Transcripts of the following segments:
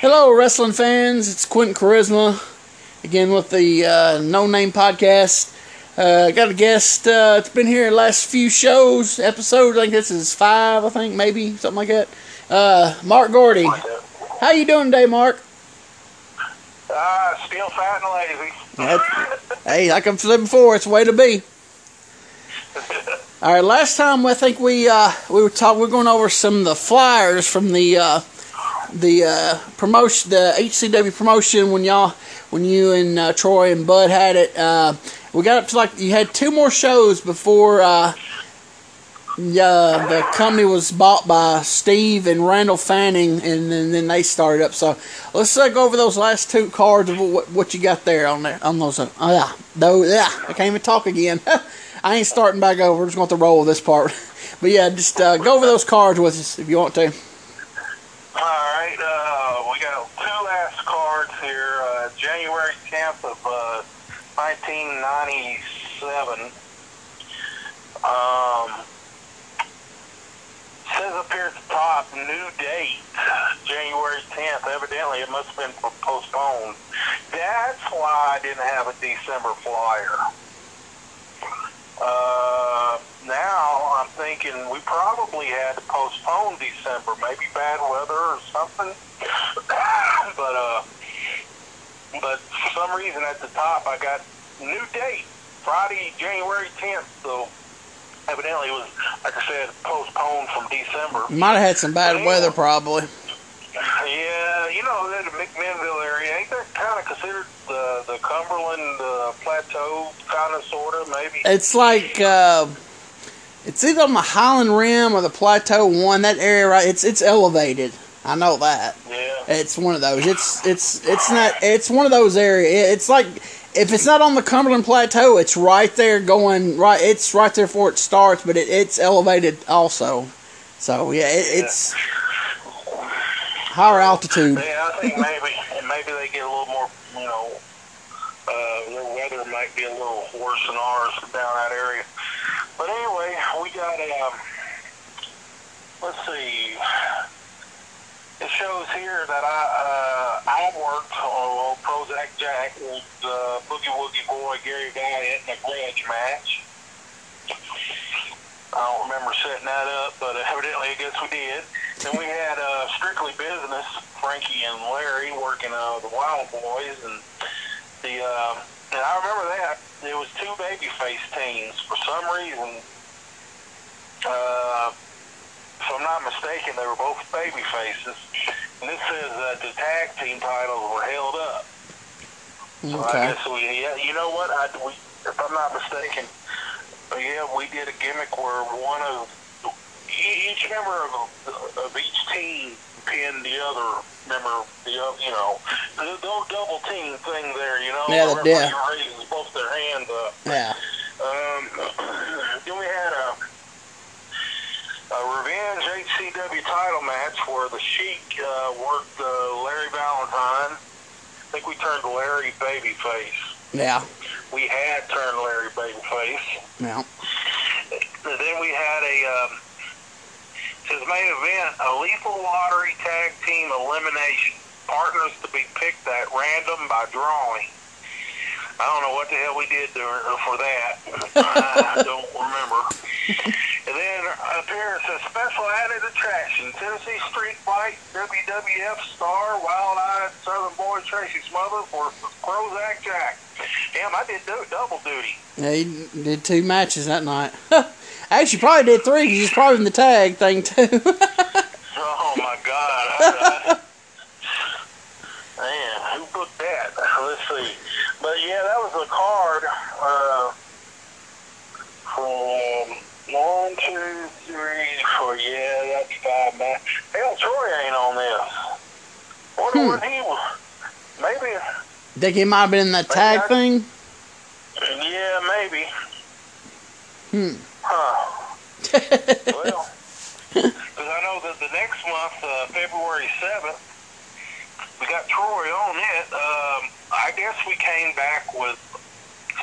Hello, wrestling fans. It's Quentin Charisma again with the uh, No Name Podcast. Uh, got a guest. Uh, it's been here the last few shows, episodes. I think this is five. I think maybe something like that. Uh, Mark Gordy. How you doing today, Mark? Uh, still fat and lazy. Hey, like I've said before, it's the way to be. All right, last time I think we uh, we were talking. We are going over some of the flyers from the uh, the uh, promotion, the HCW promotion when y'all when you and uh, Troy and Bud had it. Uh, we got up to like you had two more shows before uh, yeah, the company was bought by Steve and Randall Fanning, and then, then they started up. So let's uh, go over those last two cards of what, what you got there on there on those. Uh, oh yeah, those yeah. I can't even talk again. I ain't starting back over. We're just going to roll this part. But yeah, just uh, go over those cards with us if you want to. All right, uh, we got two last cards here. Uh, January 10th of uh, 1997. Um, says up here at the top, new date, January 10th. Evidently, it must have been postponed. That's why I didn't have a December flyer. Uh, now I'm thinking we probably had to postpone December, maybe bad weather or something. but uh, but for some reason at the top I got new date, Friday, January 10th. So evidently it was, like I said, postponed from December. Might have had some bad weather, probably. Yeah, you know, that McMinnville area, ain't that kind of considered the the Cumberland uh, Plateau, kind of, sort of, maybe? It's like uh, it's either on the Highland Rim or the Plateau One. That area, right? It's it's elevated. I know that. Yeah. It's one of those. It's it's it's not. It's one of those areas. It's like if it's not on the Cumberland Plateau, it's right there going right. It's right there before it starts, but it, it's elevated also. So yeah, it, it's higher altitude. Yeah, I think maybe maybe they get a little more, you know, uh, their weather might be a little worse than ours down that area. But anyway, got um, let's see. It shows here that I uh, I worked on Prozac Jack with uh, Boogie Woogie Boy Gary Valiant in a grudge match. I don't remember setting that up, but evidently I guess we did. Then we had uh, Strictly Business, Frankie and Larry working uh, the Wild Boys, and the uh, and I remember that it was two babyface teams for some reason. Uh, if I'm not mistaken, they were both baby faces. And this says that the tag team titles were held up. So Okay. I guess we, yeah, you know what? I, we, if I'm not mistaken, uh, yeah, we did a gimmick where one of each member of, of each team pinned the other member, the other, you know, the, the double team thing there, you know. Yeah, the- yeah. raises both their hands up. Yeah. Um, then we had a, a revenge HCW title match where the Sheik uh, worked uh, Larry Valentine. I think we turned Larry babyface. Yeah. We had turned Larry babyface. Yeah. And then we had a um, says main event a lethal lottery tag team elimination. Partners to be picked at random by drawing. I don't know what the hell we did there for that. I don't remember. And then it says special added attraction: Tennessee Street Fight WWF star Wild-Eyed Southern Boy Tracy Smothers for Prozac Jack. Damn, I did do- double duty. Yeah, he did two matches that night. Actually, probably did three 'cause he's probably in the tag thing too. Oh my God! I, I, man, who booked that? Let's see. But yeah, that was a card uh, from one, two, three, four. Yeah, that's five. Man, hell, Troy ain't on this. Wonder Hmm. what he was. Maybe. Think he might have been in that tag I- thing. Yeah, maybe. Hmm. Huh. Well, because I know that the next month, uh, February 7th, we got Troy on it. Um, I guess we came back with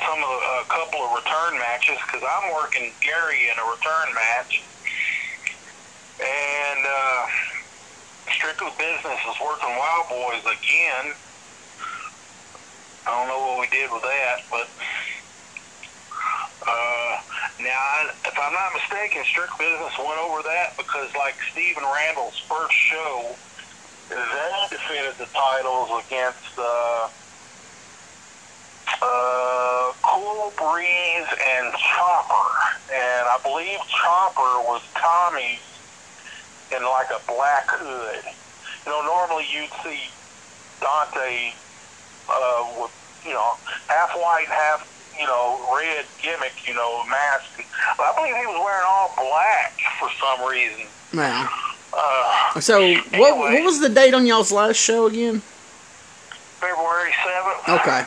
some of the, a couple of return matches because I'm working Gary in a return match. And uh, Strictly Business is working Wild Boys again. I don't know what we did with that, but uh, now, if I'm not mistaken, Strict Business went over that because, like Stephen Randall's first show, they defended the titles against uh, uh, Cool Breeze and Chopper, and I believe Chopper was Tommy's in like a black hood. You know, normally you'd see Dante uh, with you know half white, half you know red gimmick, you know mask. But I believe he was wearing all black for some reason. Now, Uh, so what what was the date on y'all's last show again? February seventh, Okay.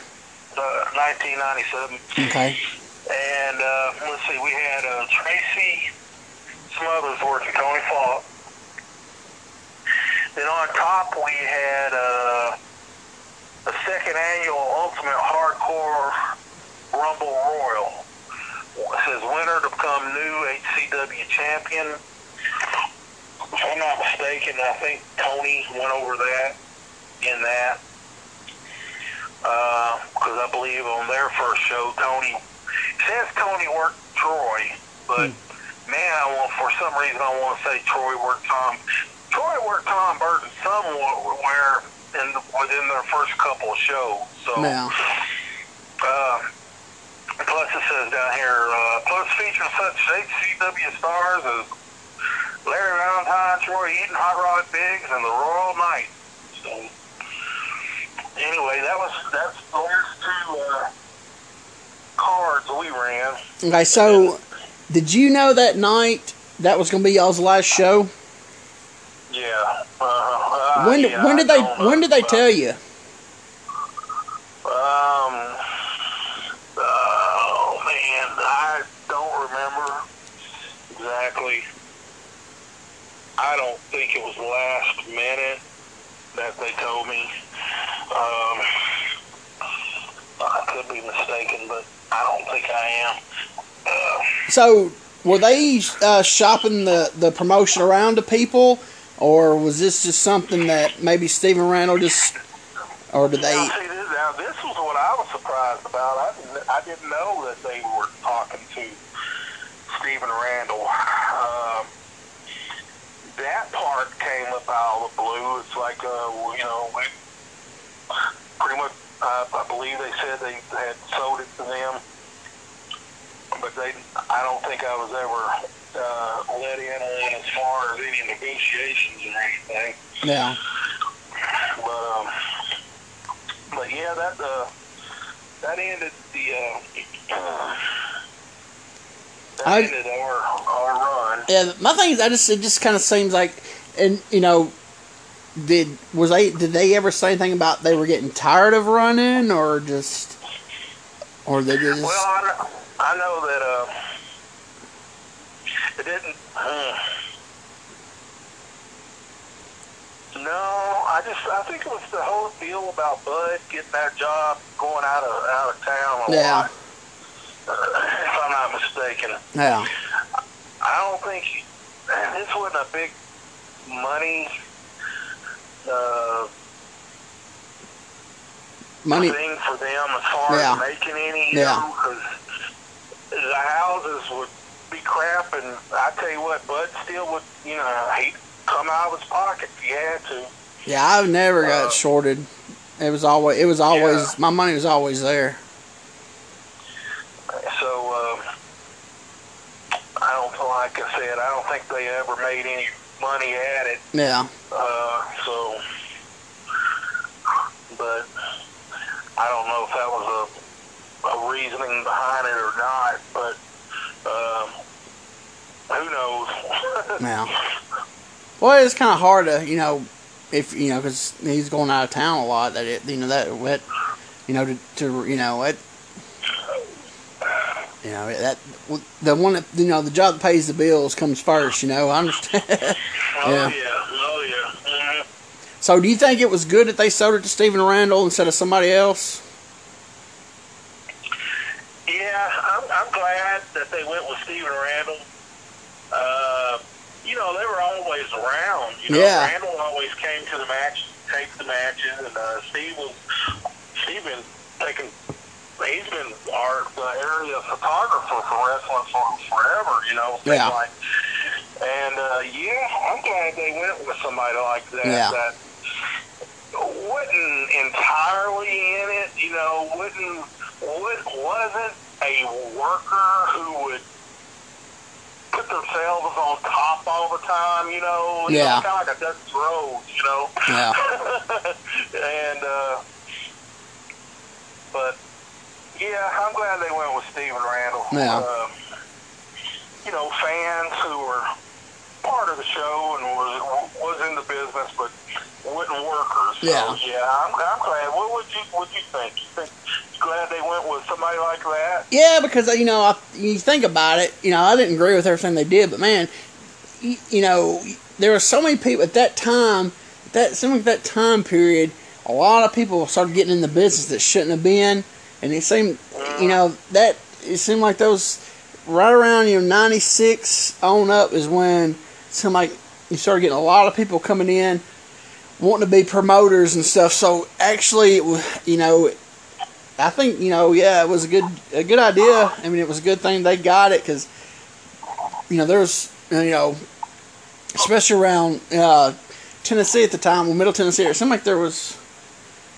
uh, nineteen ninety seven. Okay. And uh, let's see, we had uh, Tracy Smothers working Tony Falk. Then on top we had uh, the second annual Ultimate Hardcore Rumble Royal. It says winner to become new HCW champion. If I'm not mistaken, I think Tony went over that in that. Because I believe on their first show, Tony says Tony worked Troy, but man, I want for some reason I want to say Troy worked Tom. Troy worked Tom Burton somewhat where in the, within their first couple of shows. So, Now, uh, plus it says down here, uh, plus featuring such HCW stars as Larry Valentine, Troy Eaton, Hot Rod Biggs, and the Royal Knight. So, anyway, that was that's the last two uh, cards we ran. okay. So, did you know that night that was gonna be y'all's last show? Yeah. Uh, uh, When yeah, when did they know. when did they tell you? Um. Oh man, I don't remember exactly. I don't think it was last minute that they told me. Um, I could be mistaken, but I don't think I am. Uh, So, were they uh, shopping the the promotion around to people, or was this just something that maybe Stephen Randall just, or did they? Now, see, this, now this was what I was surprised about. I didn't, I didn't know that they were talking to Stephen Randall. Um, that part came up out of the blue. It's like, uh, you know, we pretty much, uh, I believe they said they had sold it to them, but they, I don't think I was ever uh, let in on as far as any negotiations or anything. Yeah. But um, but yeah, that uh, that ended the uh, that I- ended our our run. Yeah, my thing is, I just it just kind of seems like, and you know, did was they did they ever say anything about they were getting tired of running or just, or they just Well, I, I know that uh, it didn't. Uh, no, I just I think it was the whole deal about Bud getting that job, going out of out of town a Yeah. lot. Uh, if I'm not mistaken. yeah I don't think this wasn't a big money uh, money thing for them as far Yeah. as making any, you Yeah. know, because the houses would be crap, and I tell you what, Bud still would, you know, he'd come out of his pocket if he had to. yeah I've never got Uh, shorted. It was always it was always Yeah. my money was always there. So um, I don't, like I said, I don't think they ever made any money at it. Yeah Uh, so, but I don't know if that was a, a reasoning behind it or not. But um, who knows? Yeah. Well, it's kind of hard to you know if you know because he's going out of town a lot. That it you know that that you know to, to you know it. You know that the one that you know the job that pays the bills comes first. You know I understand. oh Yeah. yeah, oh yeah. Mhm. So, do you think it was good that they sold it to Stephen Randall instead of somebody else? Yeah, I'm, I'm glad that they went with Stephen Randall. Uh, you know, they were always matches around. You know, Yeah. Randall always came to the match, taped the matches, and uh, Steve was Steve been taking. He's been our the area photographer for wrestling for forever. You know, Yeah. like. And uh, yeah, I'm glad they went with somebody like that. Yeah. That wasn't entirely in it. You know, wouldn't would, wasn't a worker who would put themselves on top all the time, you know. Yeah. kind of like a Dusty Rhodes, you know. Yeah. and, uh, but, yeah, I'm glad they went with Steven Randall. Yeah. Uh, you know, fans who were part of the show and was was in the business, but wasn't workers. So, Yeah. yeah, I'm, I'm glad. What would you What you think? You think glad they went with somebody like that? Yeah, because you know, I, you think about it. You know, I didn't agree with everything they did, but man, you, you know, there were so many people at that time. That seemed like that time period. A lot of people started getting in the business that shouldn't have been, and it seemed, you know, that it seemed like those right around you know ninety six on up is when seemed like you started getting a lot of people coming in wanting to be promoters and stuff. So actually, you know, I think you know, yeah, it was a good a good idea. I mean, it was a good thing they got it because you know there's you know, especially around uh, Tennessee at the time, well, Middle Tennessee, it seemed like there was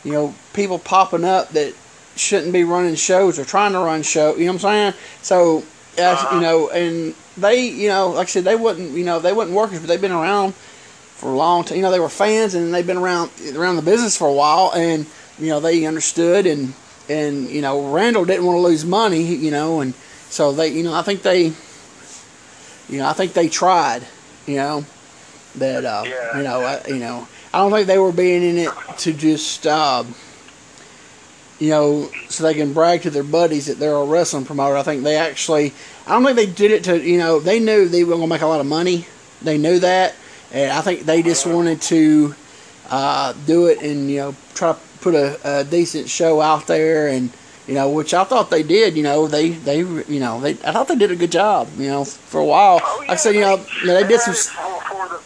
you know people popping up that shouldn't be running shows or trying to run show. You know what I'm saying? So as you know, and they you know, like I said, they wouldn't you know they wasn't workers, but they've been around for a long time. You know, they were fans and they've been around around the business for a while, and you know they understood and and you know Randall didn't want to lose money, you know, and so they you know I think they you know I think they tried, you know that uh, Yeah. you know I, you know I don't think they were being in it to just uh, you know so they can brag to their buddies that they're a wrestling promoter. I think they actually I don't think they did it to you know they knew they were going to make a lot of money. They knew that, and I think they just wanted to uh, do it and you know try to put a, a decent show out there and you know which I thought they did. You know they they you know they I thought they did a good job. You know for a while. Oh, like I said, you know they, did some. for, for the,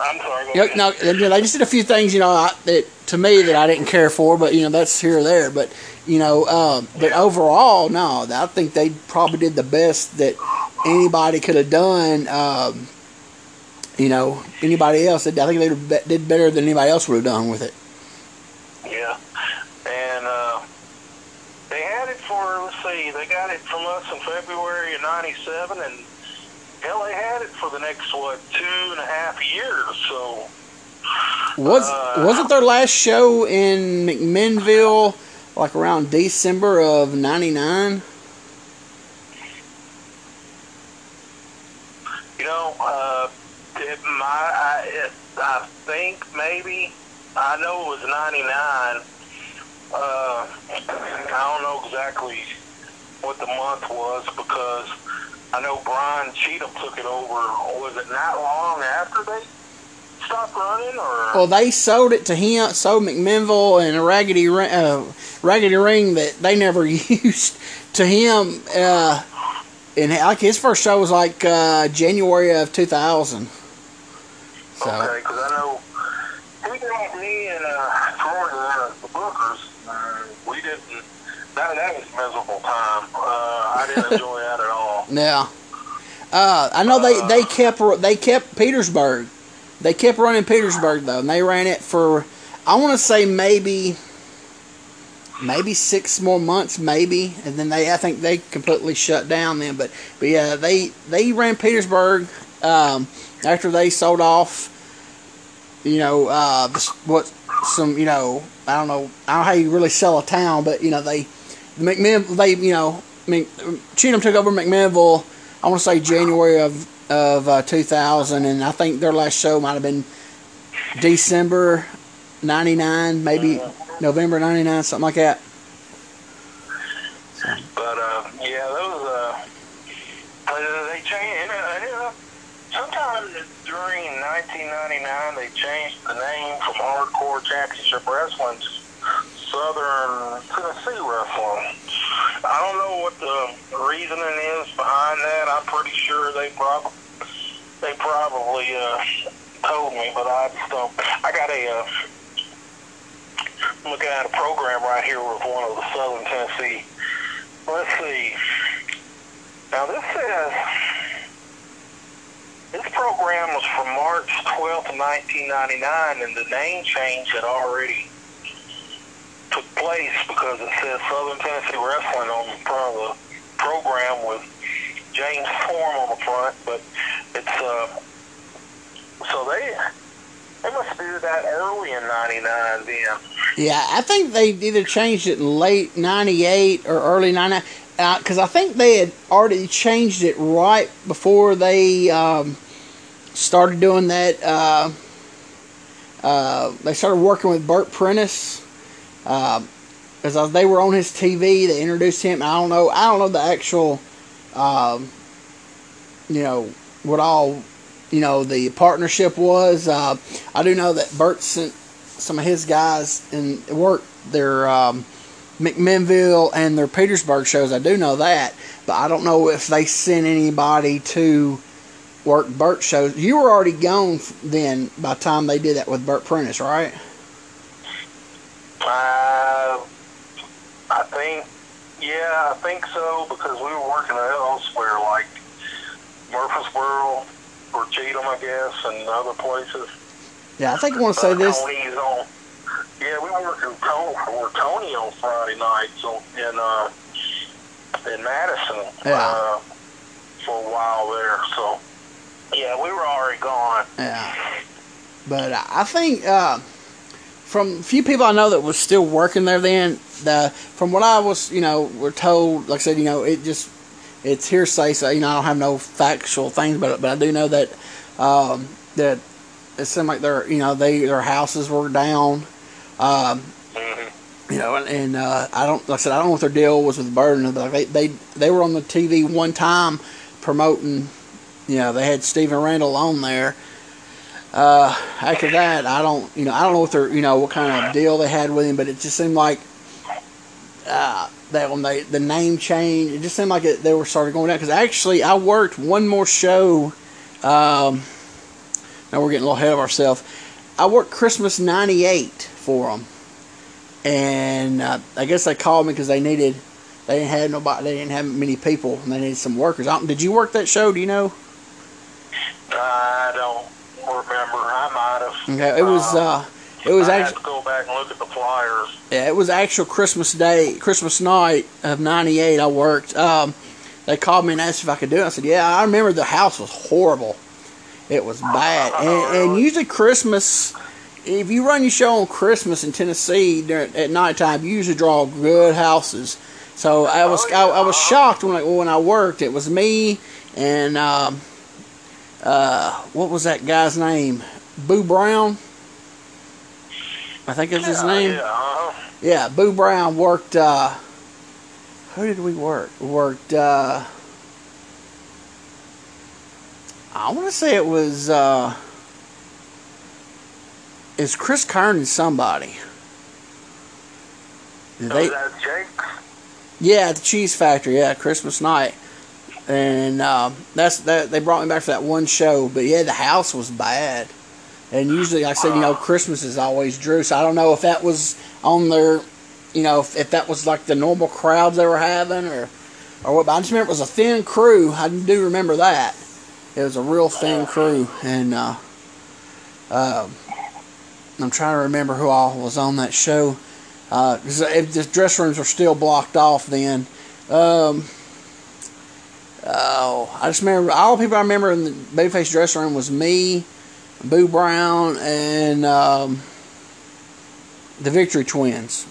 I'm sorry. You know, no, they just did a few things, you know, I, that to me that I didn't care for, but you know that's here or there. But you know, um, but overall, no, I think they probably did the best that anybody could have done. Um, you know, anybody else, I think they did better than anybody else would have done with it. Yeah, and uh, they had it for let's see, they got it from us in February of '97, and hell, they had it for the next what two and a half years. So Was Uh, wasn't their last show in McMinnville like around December of '99? you know, uh, it, my I, it, I think maybe I know it was '99. Uh, I don't know exactly what the month was because I know Brian Cheatham took it over. Was it not long after they stopped running, or Well, they sold it to him, sold McMinnville and a Raggedy uh, Raggedy Ring that they never used to him. Uh, and like his first show was like uh, January of 2000. So okay? Because I know we got me and uh, Troy, uh, the Bookers. Uh, we didn't. That that was a miserable time. Uh, I didn't enjoy that at all. yeah, uh, I know they they kept they kept Petersburg. They kept running Petersburg though, and they ran it for I want to say maybe maybe six more months, maybe, and then they I think they completely shut down then. But but yeah, they they ran Petersburg um, after they sold off. You know uh, what some you know I don't know I don't know how you really sell a town, but you know they McMinn they you know Cheatham took over McMinnville. I want to say January of of uh, 2000, and I think their last show might have been December '99, maybe November '99, something like that. But uh, yeah, those uh, uh, they changed. Uh, sometime during 1999, they changed the name from Hardcore Championship Wrestling to Southern Tennessee Wrestling. I don't know what the reasoning is behind that. I'm pretty sure they probably they probably uh, told me, but I just don't. I got a. Uh, looking at a program right here with one of the Southern Tennessee. Let's see. Now this says this program was from March 12th, 1999, and the name change had already took place because it says Southern Tennessee Wrestling on the front of the program with James Form on the front, but it's uh, so they they must do that early in '99 then. Yeah, I think they either changed it in late '98 or early '99 because uh, I think they had already changed it right before they um, started doing that. Uh, uh, they started working with Bert Prentice because uh, they were on his TV. They introduced him. I don't know. I don't know the actual, um, you know, what all you know the partnership was. Uh, I do know that Bert sent some of his guys and worked their. Um, McMinnville and their Petersburg shows. I do know that, but I don't know if they sent anybody to work Bert shows. You were already gone then by the time they did that with Bert Prentice, right? Uh, think, yeah, I think so because we were working elsewhere, like Murfreesboro or Cheatham, I guess, and other places. Yeah, I think I want to say uh, this. Tony's on yeah, we worked in Tony, Tony on Friday nights on, in uh, in Madison yeah. uh, for a while there. So yeah, we were already gone. Yeah, but I think uh, from a few people I know that was still working there then. The from what I was, you know, were told, like I said, you know, it just it's hearsay. So you know, I don't have no factual things about it, but I do know that um, that it seemed like their you know they their houses were down um, mm-hmm. You know, and, and uh, I don't, like I said, I don't know what their deal was with Burden. But they, they they were on the TV one time promoting. You know, they had Stephen Randall on there. Uh, after that, I don't, you know, I don't know what their, you know, what kind of deal they had with him, but it just seemed like uh, that when they the name change, it just seemed like it, they were started going down. Because actually, I worked one more show. Um, now we're getting a little ahead of ourselves. I worked Christmas '98 for them. And uh, I guess they called me because they needed, they didn't have nobody, they didn't have many people, and they needed some workers. Did you work that show? Do you know? I don't remember. I might have. Okay, it was. Uh, uh it was actually. go back and look at the flyers. Yeah, it was actual Christmas Day, Christmas night of '98. I worked. Um, they called me and asked if I could do it. I said, "Yeah." I remember the house was horrible. It was bad, and, and usually Christmas if you run your show on Christmas in Tennessee during, at nighttime, you usually draw good houses. So I was I, I was shocked when I, when I worked. It was me and um, uh, what was that guy's name? Boo Brown. I think it's his name. Yeah, uh-huh. yeah Boo Brown worked. Uh, who did we work? Worked. Uh, I want to say it was. Uh, is Chris Kern somebody? Did they, oh, Jake? Yeah, the cheese factory. Yeah, Christmas night, and uh, that's that. They brought me back for that one show, but yeah, the house was bad. And usually, like I said, you know, Christmas is always Drew. So I don't know if that was on their, you know, if, if that was like the normal crowds they were having, or or what. But I just remember it was a thin crew. I do remember that. It was a real thin crew, and uh, uh, I'm trying to remember who all was on that show. Uh, the dress rooms were still blocked off then. Um, oh, I just remember all the people I remember in the Babyface dressing room was me, Boo Brown, and um, the Victory Twins.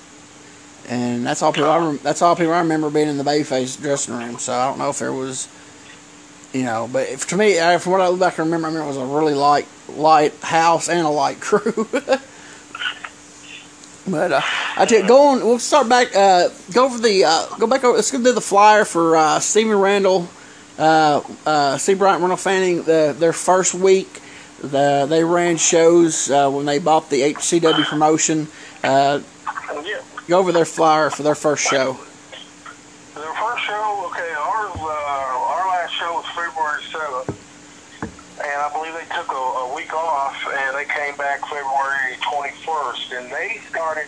And that's all people. I that's all people I remember being in the Babyface dressing room. So I don't know if there was, you know, but if, to me, from what I look back and remember, I remember it was a really light light house and a light crew. but uh, I tell you, go on. We'll start back. Uh, go for the uh, go back over. Let's go do the flyer for uh, Stephen Randall, uh, uh, C. Bryant Randall Fanning. The, their first week, the, they ran shows uh, when they bought the HCW promotion. Uh, Go over their flyer for their first show. Their first show, okay. Ours, uh, our last show was February seventh and I believe they took a, a week off, and they came back February 21st, and they started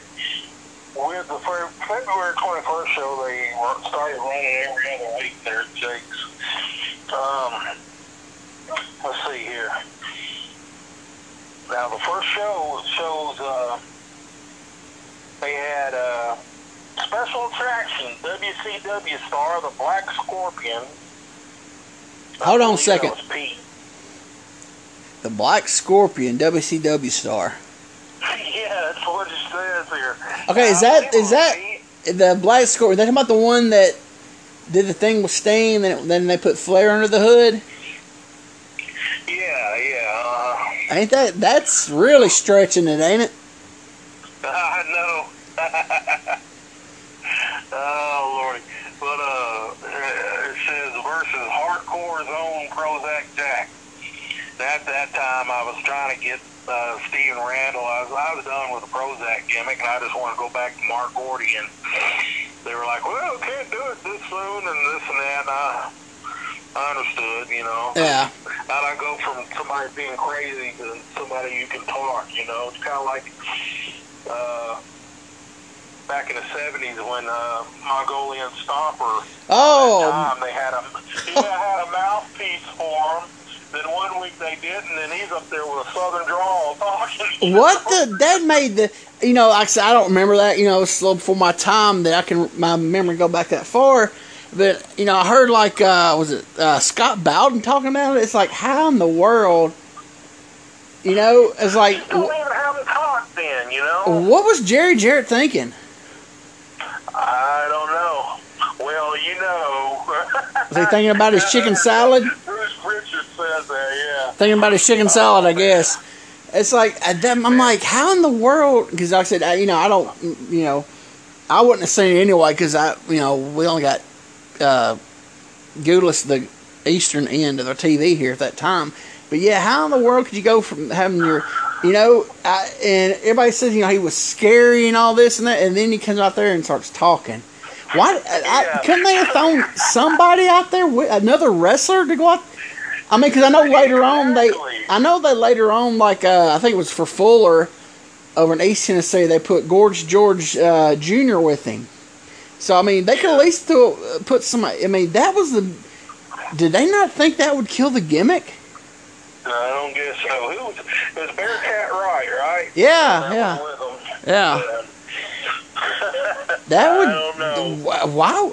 with the February 21st show. They started running every other week there at Jake's. Um, let's see here. Now the first show shows uh, they had uh, special attraction WCW star the Black Scorpion. Hold on a second. That. The Black Scorpion, WCW star. yeah, that's what it says here. Okay, is that is that- they is were that- Pete. The Black Scorpion. Talking about the one that did the thing with Sting, then then they put Flair under the hood. Yeah, yeah. Uh, Ain't that that's really stretching it, ain't it? I know. oh lordy, but uh, it says versus hardcore zone Prozac Jack. At that time, I was trying to get uh, Steven Randall. I was, I was done with the Prozac gimmick, and I just want to go back to Mark Gordy. And they were like, "Well, can't do it this soon," and this and that. And I, I understood, you know. Yeah. How'd I go from somebody being crazy to somebody you can talk, you know? It's kind of like uh, back in the 70s when uh, Mongolian Stomper, Oh, time they had a, he had a mouthpiece for him. Then one week they didn't, and he's up there with a southern drawl talking. what the? That made the. You know, like I said, I don't remember that. You know, it's a little before my time that I can my memory go back that far. But you know, I heard like uh was it uh, Scott Bowden talking about it? It's like how in the world, you know? It's like You don't even have a talk then, you know? what was Jerry Jarrett thinking? I don't know. Well, you know. Was he thinking about his chicken salad? Bruce Richards says that, yeah. Thinking about his chicken salad, I guess. It's like them- I'm like, how in the world? Because like I said, I, you know, I don't, you know, I wouldn't have seen it anyway because I, you know, we only got uh, Goodless the eastern end of the TV here at that time. But yeah, how in the world could you go from having your, you know, I, and everybody says you know he was scary and all this and that, and then he comes out there and starts talking. Why? I, Yeah. couldn't they have thrown somebody out there, with, another wrestler to go out? I mean, because I know later on they, I know they later on, like uh, I think it was for Fuller over in East Tennessee, they put Gorgeous George uh, Jr. with him. So I mean, they could at least uh, put some. I mean, that was the. Did they not think that would kill the gimmick? I don't guess so. Who was it? was Bearcat Wright, right? Yeah, That yeah, was with him. yeah. That would. I don't know. wh- Why?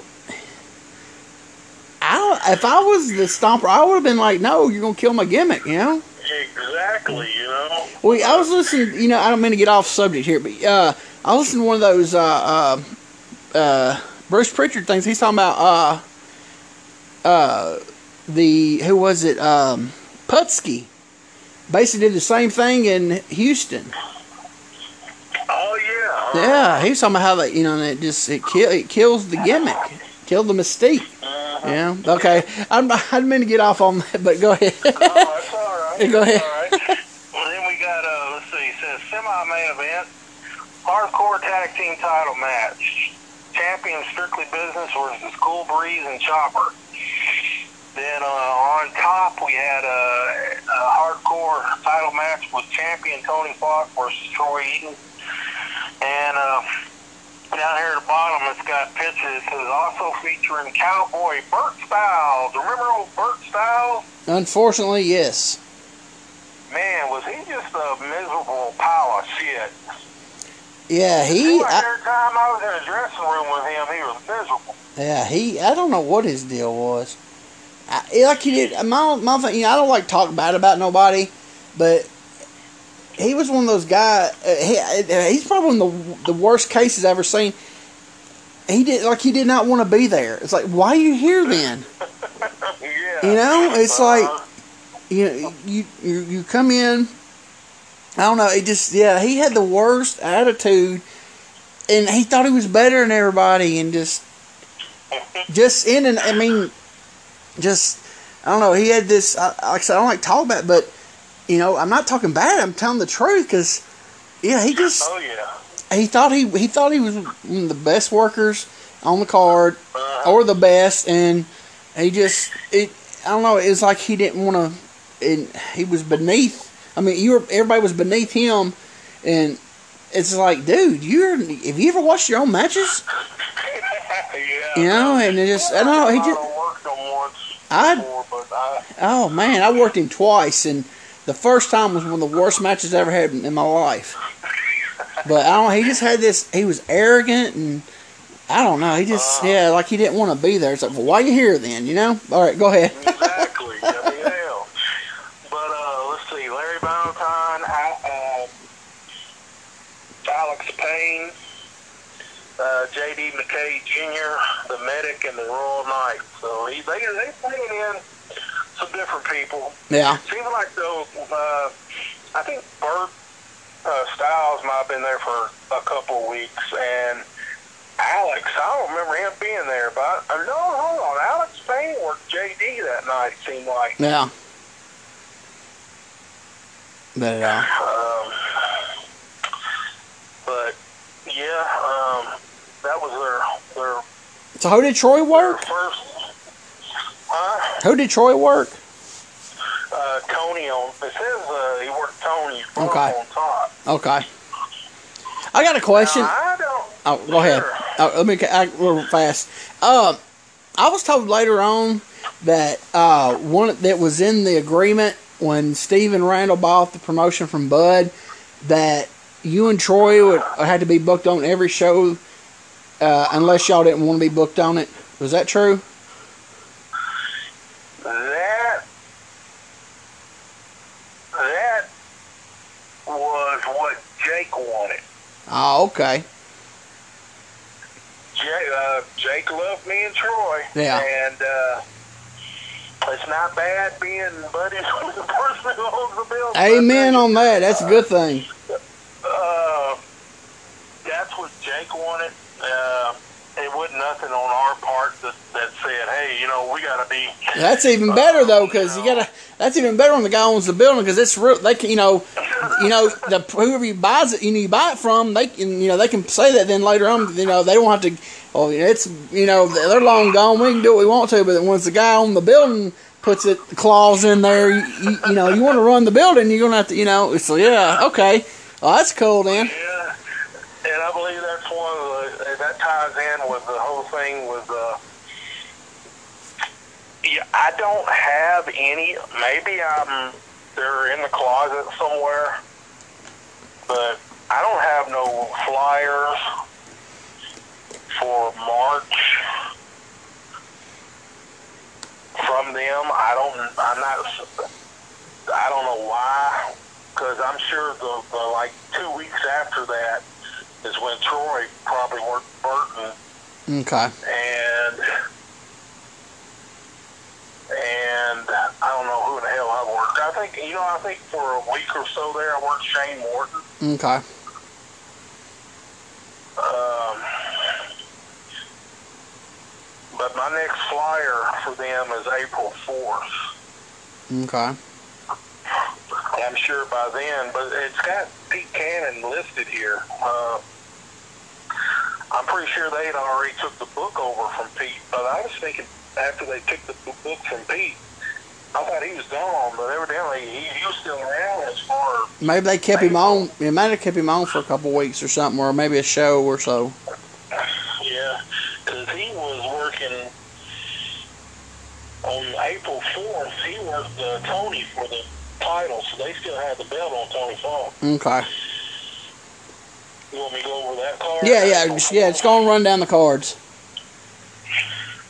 I if I was the stomper, I would have been like, "No, you're gonna kill my gimmick," you know. Exactly, you know. Well, I was listening. You know, I don't mean to get off subject here, but uh, I was listening to one of those uh, uh, uh, Bruce Prichard things. He's talking about uh, uh, the who was it? Um, Putski. Basically, did the same thing in Houston. Oh yeah. Yeah, he was talking about how they, you know, it just it kill it kills the gimmick, killed the mystique. Uh-huh. Yeah. Okay. I'm, I didn't mean to get off on that, but go ahead. Oh, that's all right. Go ahead. All right. Well, then we got uh, let's see. It says semi-main event, hardcore tag team title match. Champion Strictly Business versus Cool Breeze and Chopper. Then uh, on top we had a, a hardcore title match with champion Tony Falk versus Troy Eaton. And uh, down here at the bottom, it's got pictures. It says also featuring Cowboy Burt Styles. Remember old Burt Styles? Unfortunately, yes. Man, was he just a miserable pile of shit? Yeah, he. Seemed like I, every time I was in a dressing room with him, he was miserable. Yeah, he. I don't know what his deal was. I, like he did. My my thing. You know, I don't like talk bad about nobody, but he was one of those guys. Uh, he, uh, he's probably one of the the worst cases I've ever seen. He did like he did not want to be there. It's like, why are you here then? yeah. You know, it's Uh, like you know, you you you come in. I don't know. It just yeah, he had the worst attitude, and he thought he was better than everybody, and just just in and I mean, just I don't know. He had this. I, like I said, I don't like talk about, it, but you know, I'm not talking bad. I'm telling the truth because yeah, he just Oh yeah. he thought he he thought he was one of the best workers on the card Uh, or the best, and he just it. I don't know. It's like he didn't want to. And he was beneath I mean, you were everybody was beneath him, and it's like, dude, you're have you ever watched your own matches? yeah. You know, and it just I don't know. He just I worked him once before, I, oh man, I worked him twice, and the first time was one of the worst matches I ever had in my life. But I don't. He just had this. He was arrogant and. I don't know. He just, yeah, like he didn't want to be there. It's like, well, why are you here then? You know? All right, go ahead. exactly. I mean, hell. But uh, let's see, Larry Valentine, I, uh, Alex Payne, uh, J.D. McKay Jr., the medic, and the Royal Knight. So he, they they bringing in some different people. Yeah. Seems like though, uh, I think Bert uh, Styles might have been there for a couple of weeks, and Alex, I don't remember him being there, but uh, no, hold on, Alex Payne worked JD that night. It seemed like. Yeah. But uh, Um, but yeah, um, that was their their, so how did Troy work? first. Who did Troy work? Uh, Tony on. It says uh, he worked Tony Okay. on top. Okay. I got a question. Now, I don't. Oh, go ahead. Oh, let me I, real fast. Um, I was told later on that uh, one that was in the agreement when Steven Randall bought the promotion from Bud that you and Troy would had to be booked on every show uh, unless y'all didn't want to be booked on it. Was that true? That that was what Jake wanted. Oh, okay. Jake, uh, Jake loved me and Troy. Yeah. And uh, it's not bad being buddies with the person who owns the building. Amen on that. That's a good thing. Uh, that's what Jake wanted. Uh, it wasn't nothing on our part that, that said, hey, you know, we got to be. That's even better though, because you gotta. That's even better when the guy owns the building, because it's real. They can, you know, you know, the whoever you buys it, you know, you buy it from, they can, you know, they can say that. Then later on, you know, they don't have to. Oh, it's, you know, they're long gone. We can do what we want to, but once the guy on the building puts it clause in there, you, you, you know, you want to run the building, you're gonna have to, you know. So yeah, okay, well, that's cool then. Yeah, and I believe that's one of the that ties in with the whole thing with. Yeah, I don't have any. Maybe I'm they're in the closet somewhere, but I don't have no flyers for March from them. I don't. I'm not. I don't know why, because I'm sure the, the like two weeks after that is when Troy probably worked Burton Okay. and and I don't know who in the hell I worked. I think you know I think for a week or so there I worked Shane Morton. Okay. Um, but my next flyer for them is April fourth. Okay. I'm sure by then, but it's got Pete Cannon listed here. Uh, I'm pretty sure they had already took the book over from Pete, but I was thinking after they took the book from Pete, I thought he was gone, but evidently he, he was still around as far. Maybe they kept him on. It might have kept him on for a couple weeks or something, or maybe a show or so. Yeah, because he was working on April 4th. He worked uh, Tony for the title, so they still had the belt on Tony Falk. Okay. You want me to go over that card? Yeah, yeah, just, yeah. Just go and run down the cards.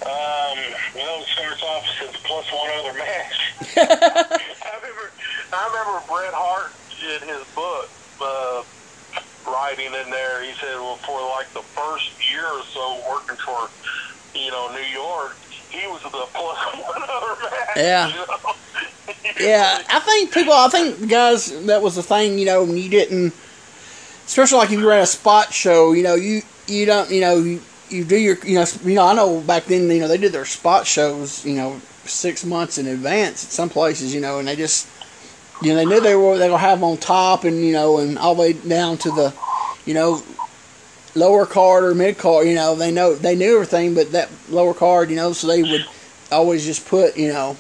Um, well, it starts off as plus one other match. I remember, I remember Bret Hart in his book uh, writing in there. He said, well, for like the first year or so working for, you know, New York, he was the plus one other match. Yeah. You know? Yeah, I think people. I think guys, that was the thing. You know, when you didn't, especially like if you were at a spot show. You know, you you don't. You know, you, you do your. You know, you know. I know back then. You know, they did their spot shows. You know, six months in advance at some places. You know, and they just. You know, they knew they were they gonna have on top, and you know, and all the way down to the, you know, lower card or mid card. You know, they know they knew everything, but that lower card, you know, so they would always just put, you know,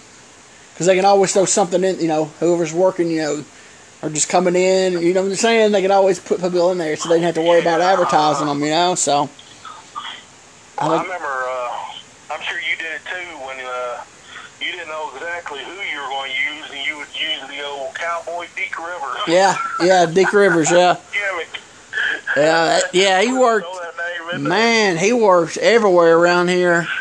because they can always throw something in. You know, whoever's working, you know, or just coming in. You know what I'm saying? They could always put people in there, so they didn't have to worry about advertising them. You know, so. Well, I remember. Uh, I'm sure you did it too when uh, you didn't know exactly who you were going to use, and you would use the old cowboy Deke Rivers. Yeah, yeah, Dick Rivers. Yeah. Yeah, that, yeah, he worked. Know that name, isn't Man, he works everywhere around here.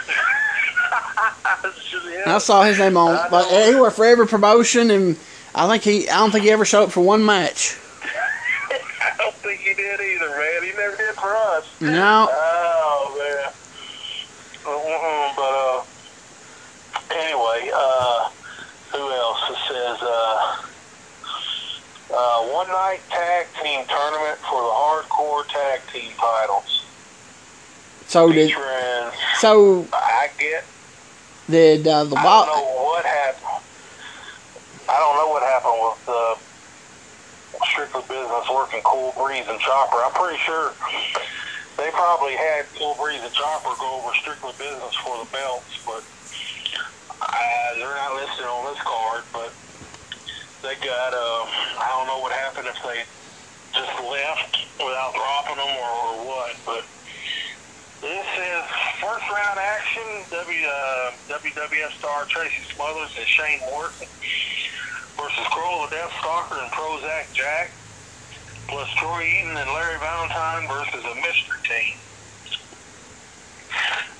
I saw his name on. I Like, he worked for every promotion, and I think he. I don't think he ever showed up for one match. I don't think he did either, man. He never did for us. No. Oh man. But uh, anyway, uh, who else? It says uh, uh, one night tag team tournament for the hardcore tag team titles. So did. So I get. did uh, the I don't Wild. know what happened. I don't know what happened with uh, Strictly Business working Cool Breeze and Chopper. I'm pretty sure they probably had Cool Breeze and Chopper go over Strictly Business for the belts, but uh, they're not listed on this card. But they got, uh, I don't know what happened if they just left without dropping them or, or what, but this is first round action. W, uh, WWF star Tracy Smothers and Shane Morton versus Kroll the Death Stalker and Prozac Jack, plus Troy Eaton and Larry Valentine versus a mystery team.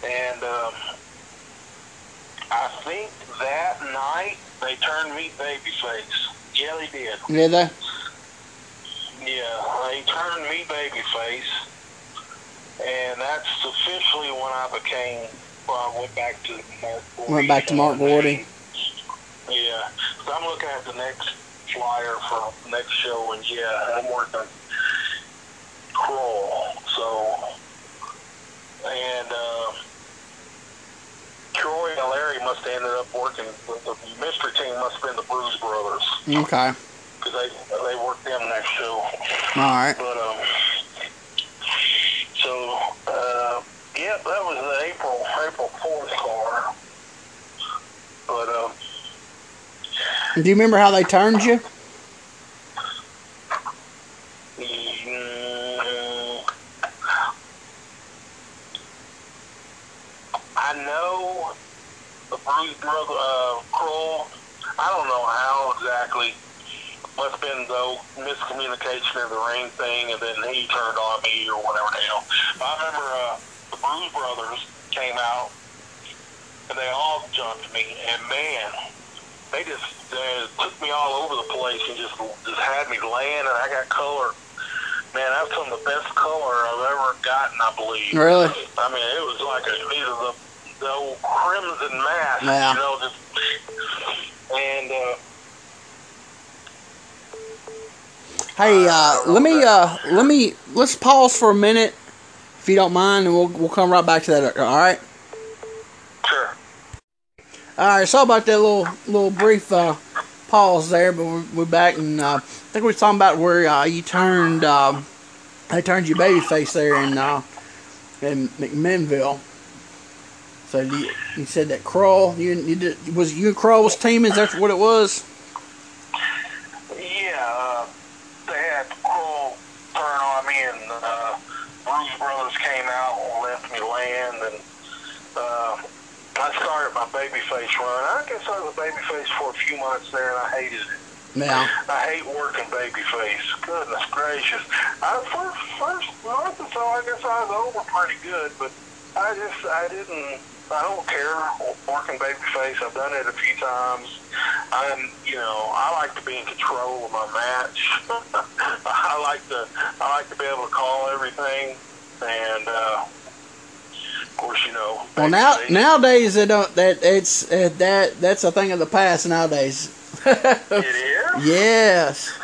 And um, I think that night they turned me babyface. Yeah, they did. Yeah, they. Yeah, they turned me babyface, and that's officially when I became. Well, I went back to Mark. Went back to Mark Gordy. Yeah, so I'm looking at the next flyer for next show, and yeah, I'm working Kroll. So, and uh, Troy and Larry must have ended up working. The mystery team must have been the Bruise Brothers Okay. because they they worked them next show. All right. But um, so uh, yeah, that was the April April fourth car. But um, Do you remember how they turned you? mm, I know the Bruise Brother uh, Kroll. I don't know how exactly. Must have been though miscommunication in the ring thing, and then he turned on me or whatever the hell. But I remember uh, the Bruise Brothers came out, and they all jumped me, and man, they just they took me all over the place and just just had me laying, and I got color. Man, that's some of the best color I've ever gotten, I believe. Really? I mean, it was like a, either the the old crimson mask, Yeah. you know, just and uh, Hey, uh, let me uh, let me let's pause for a minute, if you don't mind, and we'll we'll come right back to that. All right. All right. Sorry about that little little brief uh, pause there, but we're, we're back, and uh, I think we were talking about where uh, you turned um, they turned your baby face there in uh, in McMinnville. So you, you said that Kroll, you you did, was you and Kroll was teaming? Is that what it was? Yeah, uh, they had Kroll turn on me, and uh, Bruise Brothers came out and left me land, and uh, I my babyface run. I guess I was a babyface for a few months there, and I hated it. Yeah. I hate working babyface. Goodness gracious. I, first, first month or so, I guess I was over pretty good, but I just, I didn't, I don't care working babyface. I've done it a few times. I'm, you know, I like to be in control of my match. I like to, I like to be able to call everything, and uh, of course, you know. Well, now nowadays they don't. That it's uh, that that's a thing of the past nowadays. it is. yes.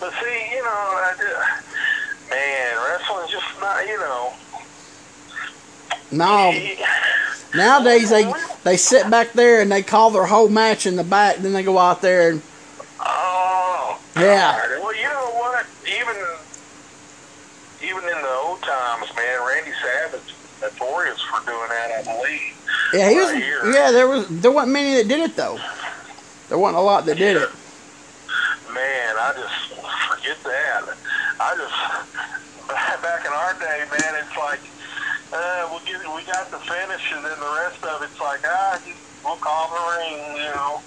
But see, you know, I just, man, wrestling's just not, you know. No. Nowadays they they sit back there and they call their whole match in the back. Then they go out there and Oh. Yeah. God. Well, you know what? Even even in the old times, man, Randy Savage notorious believe. yeah, he was here. yeah. There was there wasn't many that did it though. There wasn't a lot that did it. Man, I just forget that. I just back in our day, man, it's like uh, we'll get we got the finish, and then the rest of it's like ah, we'll call the ring, you know.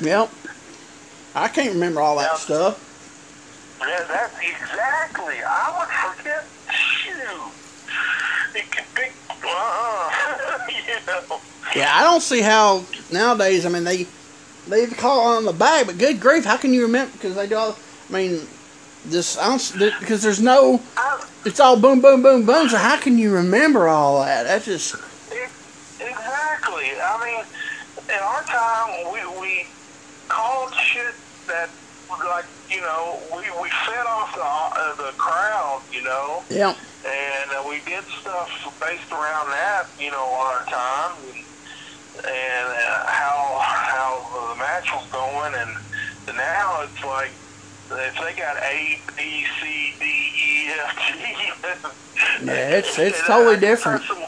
Yep. I can't remember all that Yep. stuff. Yeah, that's exactly. I would forget. Shoot, it could be. Know. Yeah, I don't see how nowadays. I mean, they they call on the bag, but good grief, how can you remember? Because they do all. I mean, this I don't because there's no. It's all boom, boom, boom, boom. So how can you remember all that? That's just exactly. I mean, in our time, we we called shit that you know we we fed off the uh, the crowd, you know. yeah, and uh, we did stuff based around that, you know, on our time and, and uh, how how the match was going, and now it's like if they got A, B, C, D, E, F, G. Yeah, it's- it's totally different. some-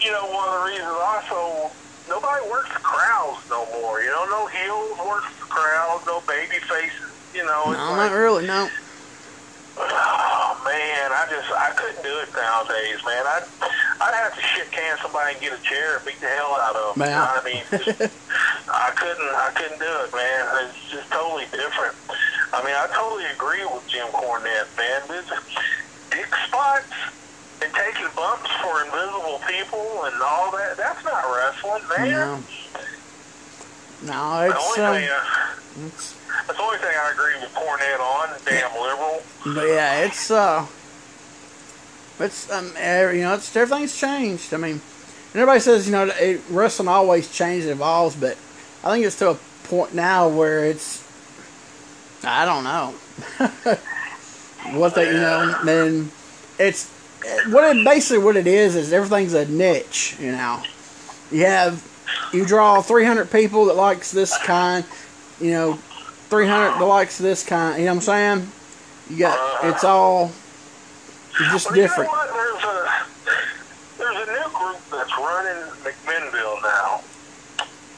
You know, one of the reasons also nobody works crowds no more. You know, no heels works the crowds, no baby faces. You know, no, not really. No, Oh man, I just I couldn't do it nowadays, man. I'd I'd have to shit can somebody and get a chair and beat the hell out of them. You know I mean? Just- I couldn't I couldn't do it, man. It's just totally different. I mean, I totally agree with Jim Cornette, man. This dick spots and taking bumps for invisible people and all that, that's not wrestling, man. no, no. The only um, thing, uh, it's that's the only thing I agree with Cornette on, damn liberal. but yeah, it's uh, it's um, you know, it's everything's changed. I mean, and everybody says you know it, wrestling always changes, evolves, but I think it's to a point now where it's I don't know what they you know then it's what it basically what it is is everything's a niche you know you have you draw 300 people that likes this kind you know 300 that likes of this kind you know what i'm saying you got it's all it's just Well, different You know what? There's a there's a new group that's running McMinnville now.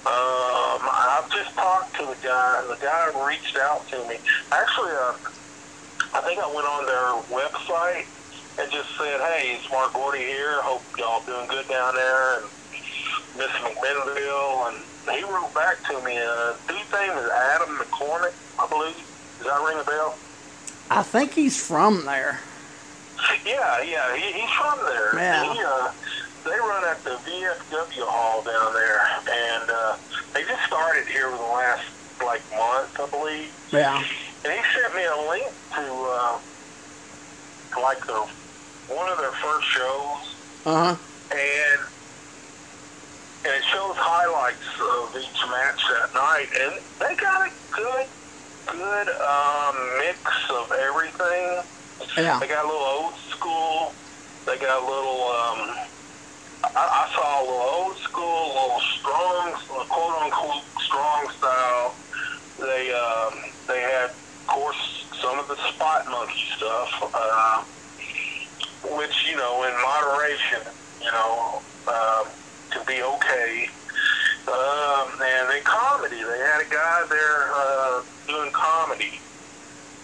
Um, I've just talked to the guy, and the guy reached out to me. Actually, uh, I think I went on their website and just said, "Hey, it's Mark Gordy here. Hope y'all doing good down there." And Miss McMinnville, and he wrote back to me. Uh, dude's name is Adam McCormick, I believe. Does that ring a bell? i think he's from there Yeah, yeah, he, he's from there. Yeah. He, uh, they run at the VFW hall down there, and uh, they just started here in the last like month, I believe. yeah And he sent me a link to uh, like their one of their first shows, uh-huh and and it shows highlights of each match that night, and they got a good good um, mix of everything. yeah They got a little old school. They got a little. Um, I, I saw a little old school, a little strong, quote unquote strong style. They um, they had, of course, some of the spot monkey stuff, uh, which you know, in moderation, you know, um, can be okay. Um, and then comedy. They had a guy there uh, doing comedy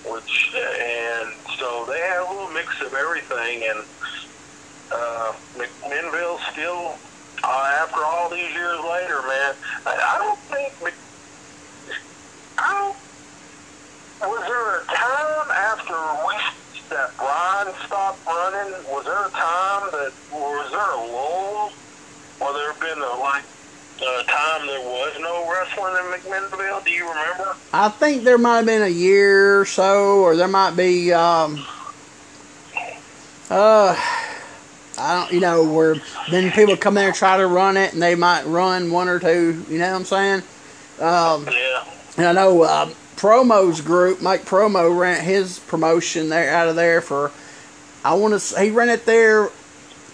which and so they had a little mix of everything and uh McMinnville still uh, after all these years later man I, I don't think I don't was there a time after we that Brian stopped running was there a time that was there a lull or there have been a like a time there was no wrestling in McMinnville do you remember I think there might have been a year or so, or there might be, um, uh, I don't, you know, where then people come there and try to run it, and they might run one or two. You know what I'm saying? Um, yeah and I know um, Promo's group, Mike Promo, ran his promotion there out of there for. I want to. Say, he ran it there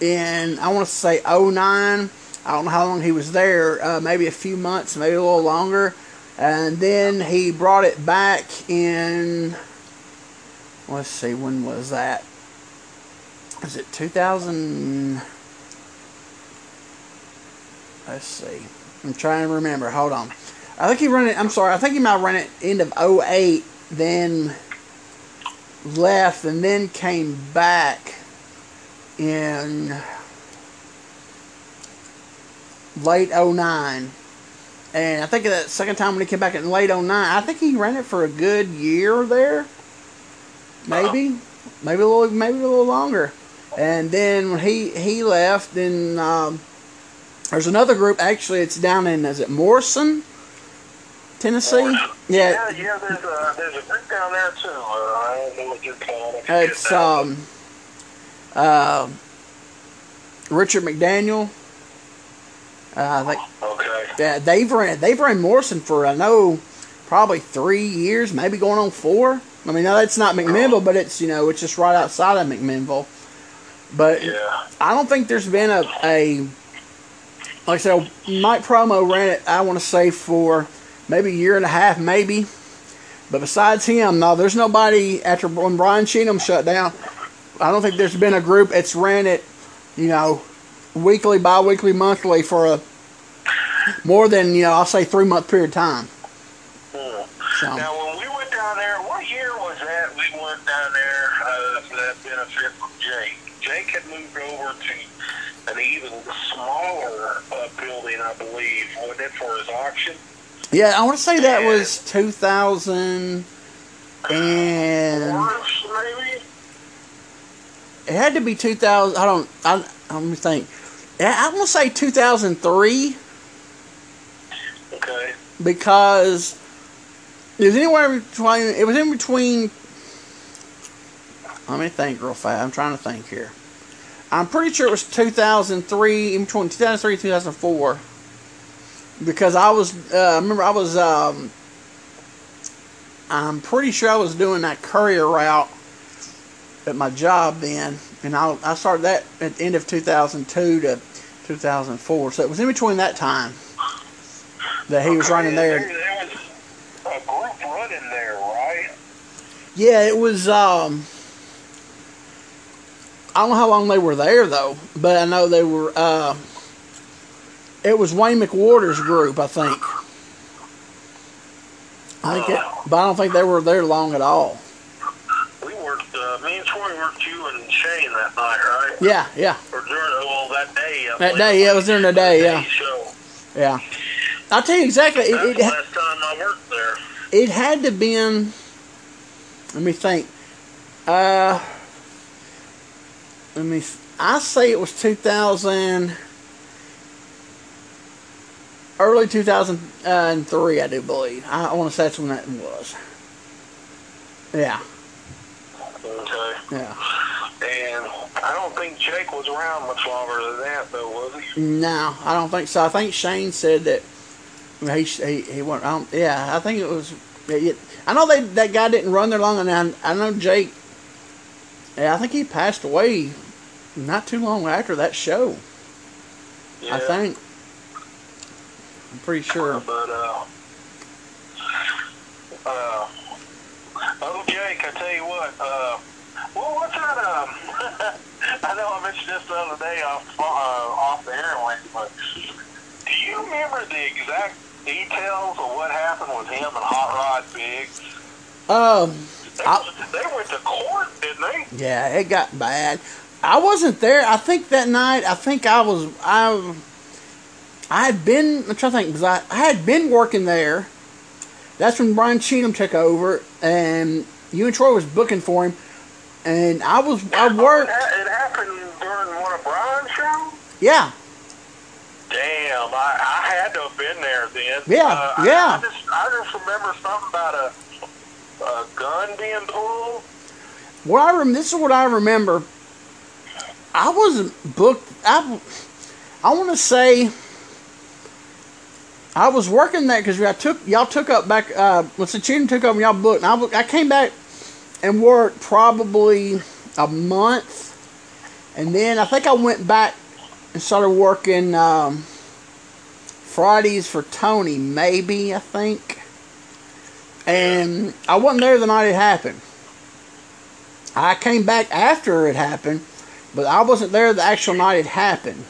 in I want to say 09. I don't know how long he was there. Uh, maybe a few months, maybe a little longer. And then he brought it back in. Let's see, when was that? Was it 2000? Let's see. I'm trying to remember. Hold on. I think he ran it. I'm sorry. I think he might run it end of 08. Then left and then came back in late 09. And I think that second time when he came back in late 09, I think he ran it for a good year there. Maybe. Maybe a little maybe a little longer. And then when he, he left, then um, there's another group. Actually, it's down in is it Morrison, Tennessee? Morrison. Yeah, Yeah, yeah, there's a, there's a group down there too. Uh, I don't know what you're calling it. it's um, uh, Richard McDaniel. Uh, I think Okay. yeah, they've ran they've ran Morrison for I know probably three years, maybe going on four. I mean, now that's not McMinnville, but it's you know it's just right outside of McMinnville. But Yeah. I don't think there's been a, a like I said, Mike Promo ran it. I want to say for maybe a year and a half, maybe. But besides him, no, there's nobody after when Brian Cheatham shut down. I don't think there's been a group that's ran it, you know, weekly, bi-weekly, monthly for a more than you know. I'll say three month period of time. Hmm. So Now, when we went down there, what year was that? We went down there uh, for that benefit from Jake. Jake had moved over to an even smaller uh, building, I believe, wasn't it, for his auction? yeah, I want to say that was 2000 and Morris, maybe? It had to be 2000. I don't. I, let me think. I want to say 2003 Okay. because it was anywhere between. It was in between. Let me think real fast. I'm trying to think here. I'm pretty sure it was 2003, in between 2003 and 2004. Because I was, uh, I remember I was, um, I'm pretty sure I was doing that courier route at my job then. And I, I started that at the end of 2002 to 2004. So it was in between that time that he was running there. There, there was a group running there, right? Yeah, it was. Um, I don't know how long they were there though, but I know they were. Uh, it was Wayne McWater's group, I think. I think, it, but I don't think they were there long at all. Uh, me and Troy worked you and Shane that night, right? Yeah, yeah, Or during, well, that day. I that day. Yeah, it was during the day. Yeah, Show. yeah. I'll tell you exactly. That's It, the last time I worked there. it had to been. Let me think. Uh, let me. I say it was 2000. Early 2003, I do believe. I, I want to say that's when that was. Yeah, Yeah. And I don't think Jake was around much longer than that, though, was he? No, I don't think so. I think Shane said that he he, he went. I don't, yeah, I think it was. It, I know they, that guy didn't run there long, and I, I know Jake. Yeah, I think he passed away not too long after that show. Yeah. I think. I'm pretty sure. But, uh, uh, oh, Jake, I tell you what, uh, well, what's that, um, I know I mentioned this the other day off, uh, off the airways, but do you remember the exact details of what happened with him and Hot Rod Biggs? Um. They, I- they went to court, didn't they? Yeah, it got bad. I wasn't there. I think that night. I think I was. I. I had been. I'm trying to think because I, I had been working there. That's when Brian Cheatham took over, and you and Troy was booking for him, and I was. I It, worked. ha- it happened during one of Brian's shows? Yeah, Damn, I, I had to have been there then. Yeah, uh, yeah. I, just I just remember something about a a gun being pulled. what I rem- This is what I remember. I wasn't booked. I. I want to say. I was working that because I took y'all took up back. Uh, let's Cheatham took up and y'all booked. And I, booked- I came back and worked probably a month, and then I think I went back and started working um, Fridays for Tony. Maybe I think, and I wasn't there the night it happened. I came back after it happened, but I wasn't there the actual night it happened.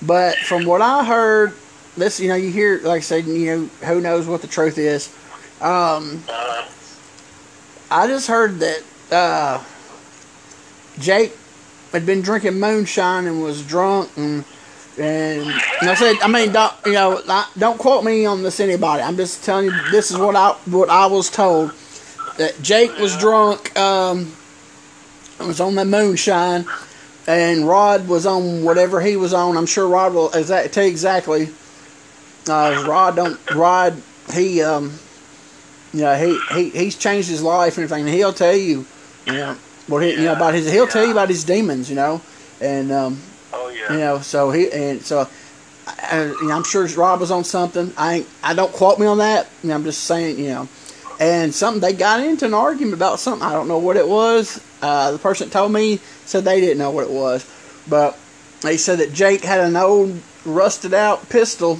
But from what I heard, this you know you hear like I said you know who knows what the truth is. Um, Uh, I just heard that uh, Jake had been drinking moonshine and was drunk and and, and I said, I mean, don't you know? Don't quote me on this, anybody. I'm just telling you, this is what I what I was told. That Jake was drunk. Um, was on the moonshine, and Rod was on whatever he was on. I'm sure Rod will exact, tell you exactly. Uh, Rod don't Rod he um, you know he, he he's changed his life and everything. And he'll tell you, you know what he, you know about his. He'll tell you about his demons, you know, and um, Oh yeah. you know, so he and so I, you know, I'm sure Rob was on something. I ain't- I don't quote me on that. You know, I'm just saying, you know, and something they got into an argument about something. I don't know what it was. Uh, the person that told me said they didn't know what it was, but they said that Jake had an old rusted out pistol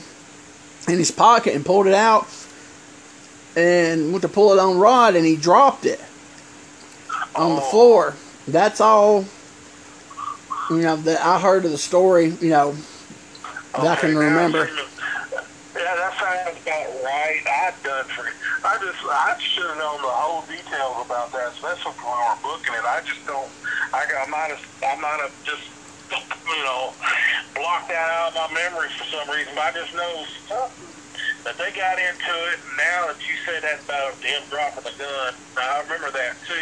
in his pocket and pulled it out and went to pull it on Rod and he dropped it on the floor. That's all. You know that I heard of the story. You know that I can remember. Yeah, that sounds about right. I'd done for. I just, I should have known the whole details about that, especially when we were booking it. I just don't. I got, I might have, I might have just, you know, blocked that out of my memory for some reason. But I just know something that they got into it. And now that you said that about him dropping the gun, I remember that too.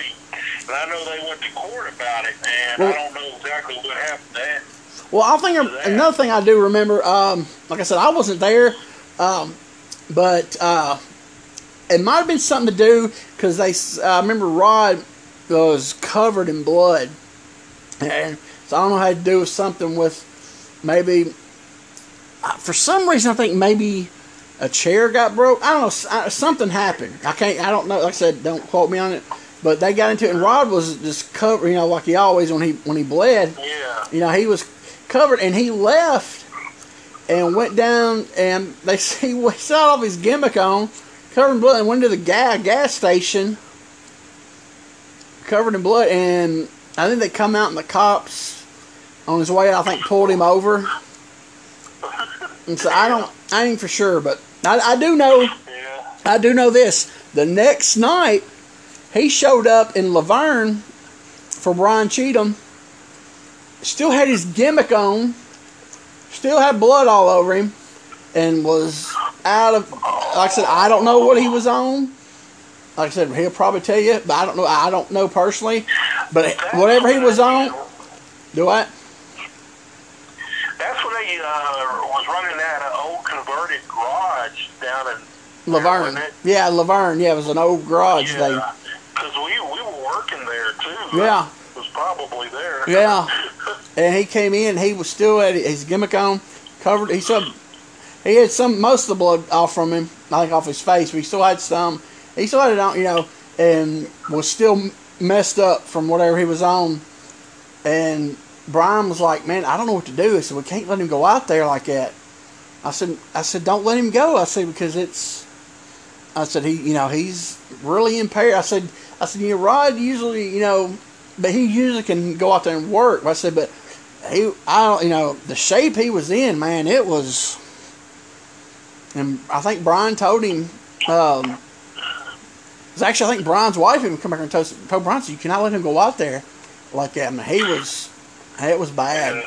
And I know they went to court about it, and I don't know exactly what happened then. Well, I think another thing I do remember. Um, like I said, I wasn't there, um, but uh, it might have been something to do because they. I remember Rod was covered in blood, and so I don't know how to do with something with maybe. uh, For some reason, I think maybe a chair got broke. I don't know. Something happened. I can't. I don't know. Like I said, don't quote me on it. But they got into it, and Rod was just covered. You know, like he always when he when he bled. Yeah. You know, he was covered, and he left and went down, and they see he set off his gimmick on, covered in blood, and went to the gas gas station, covered in blood, and I think they come out, and the cops on his way, out, I think, pulled him over. And so I don't, I ain't for sure, but I, I do know, Yeah. I do know this. The next night, he showed up in La Vergne for Brian Cheatham. Still had his gimmick on. Still had blood all over him, and was out of. Like I said, I don't know what he was on. Like I said, he'll probably tell you, but I don't know. I don't know personally. But whatever he was on, do I? That's when they uh, was running that uh, old converted garage down in La Vergne. Yeah, La Vergne. Yeah, it was an old garage thing. Yeah, because we we were working there too. Yeah. It was probably there. Yeah. And he came in, he was still at his gimmick on, covered. He said he had some, most of the blood off from him, like off his face, but he still had some. He still had it on, you know, and was still messed up from whatever he was on. And Brian was like, "Man, I don't know what to do." I said, "We can't let him go out there like that." I said, "I said, don't let him go." I said because it's. I said he, you know, he's really impaired. I said, I said, you know, Rod usually, you know, but he usually can go out there and work. I said, but he, I don't, you know, the shape he was in, man, it was. And I think Brian told him. Um, it was actually, I think Brian's wife even come back and told, told Brian, said, you cannot let him go out there like that. I mean, he was, it was bad.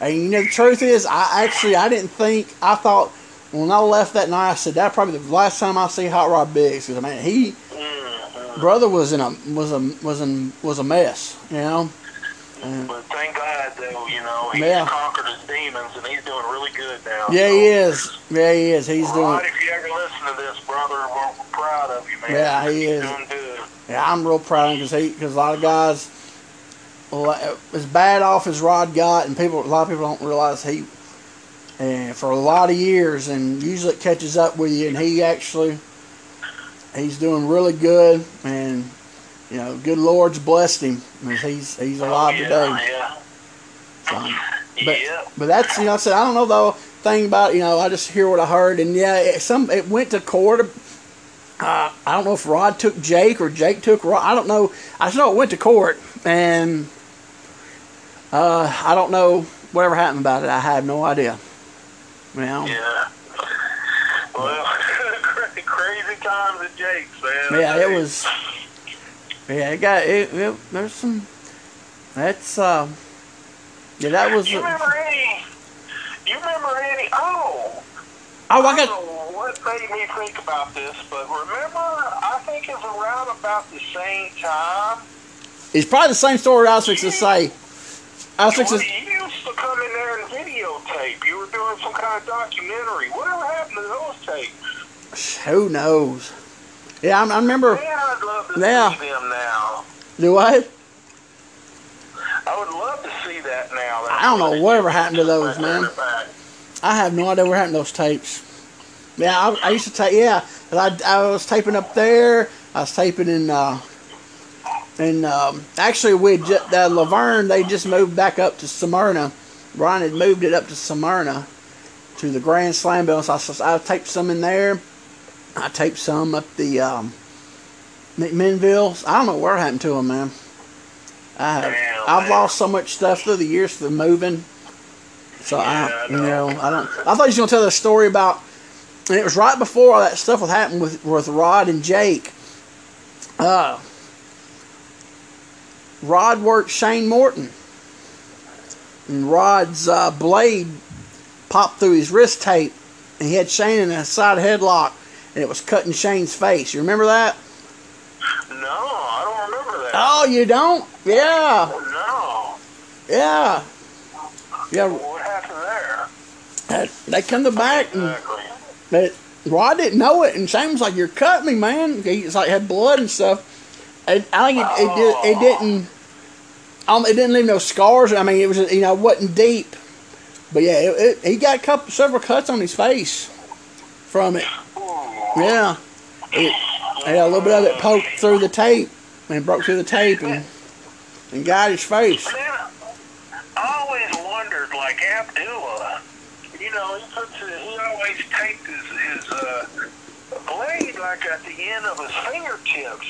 And you know, the truth is, I actually, I didn't think, I thought when I left that night, I said that probably the last time I see Hot Rod Biggs because man, he Mhm. brother was in a was a was in was a mess, you know. And, But thank God, though, you know, he's Yeah. conquered his demons and he's doing really good now. yeah, so. he is. Yeah, he is. He's doing. Rod, if you ever listen to this, brother, we're, we're proud of you, man. Yeah, he You're is. doing good. Yeah, I'm real proud of him because he because a lot of guys, well, as bad off as Rod got, and people a lot of people don't realize he, and for a lot of years, and usually it catches up with you, and he actually, he's doing really good, and you know, good Lord's blessed him, he's he's alive oh, yeah, today. Yeah. So, but yeah. but that's you know I said I don't know the thing about you know I just hear what I heard and yeah it, some it went to court. Uh, I don't know if Rod took Jake or Jake took Rod. I don't know. I just know it went to court and uh, I don't know whatever happened about it. I have no idea. You? Yeah. Well, crazy times at Jake's, man. Yeah, it was. Yeah, it got it, it there's some that's uh yeah that was You remember any? You remember any? Oh, oh I I don't got know what made me think about this, but remember, I think it's around about the same time. it's probably the same story I was fixing to say. I was fixing you used to come in videotape. You were doing some kind of documentary. Whatever happened to those tapes? who knows? Yeah, I, I remember. Man, I'd love to Yeah. see them now. Do what? I would love to see that now. I don't know whatever happened to those, man. I have no idea what happened to those tapes. Yeah, I, I used to tape. Yeah, I, I was taping up there. I was taping in. Uh, and um, actually, we had ju- uh, La Vergne. They just moved back up to Smyrna. Ron had moved it up to Smyrna to the Grand Slam building. So I, I taped some in there. I taped some up the um, McMinnville. I don't know what happened to them, man. I have, Damn, I've man. lost so much stuff through the years through moving. So Yeah, I, you know. know, I don't. I thought you was gonna tell the story about, and it was right before all that stuff was happening with with Rod and Jake. Uh, Rod worked Shane Morton, and Rod's uh, blade popped through his wrist tape, and he had Shane in a side headlock, and it was cutting Shane's face. You remember that? No, I don't remember that. Oh, you don't? Yeah, No. yeah, yeah. What happened there? That- They come to back and. Exactly. But Rod didn't know it, and Shane was like, "You're cutting me, man." He's like had blood and stuff. And I think it it, did, it didn't. Um, it didn't leave no scars. I mean, it was you know it wasn't deep, but yeah, it, it, he got a couple several cuts on his face from it. Yeah, it, yeah, a little bit of it poked through the tape and broke through the tape and and got his face. Man, I always wondered, like Abdullah, you know, he puts he always taped his, his uh, blade like at the end of his fingertips.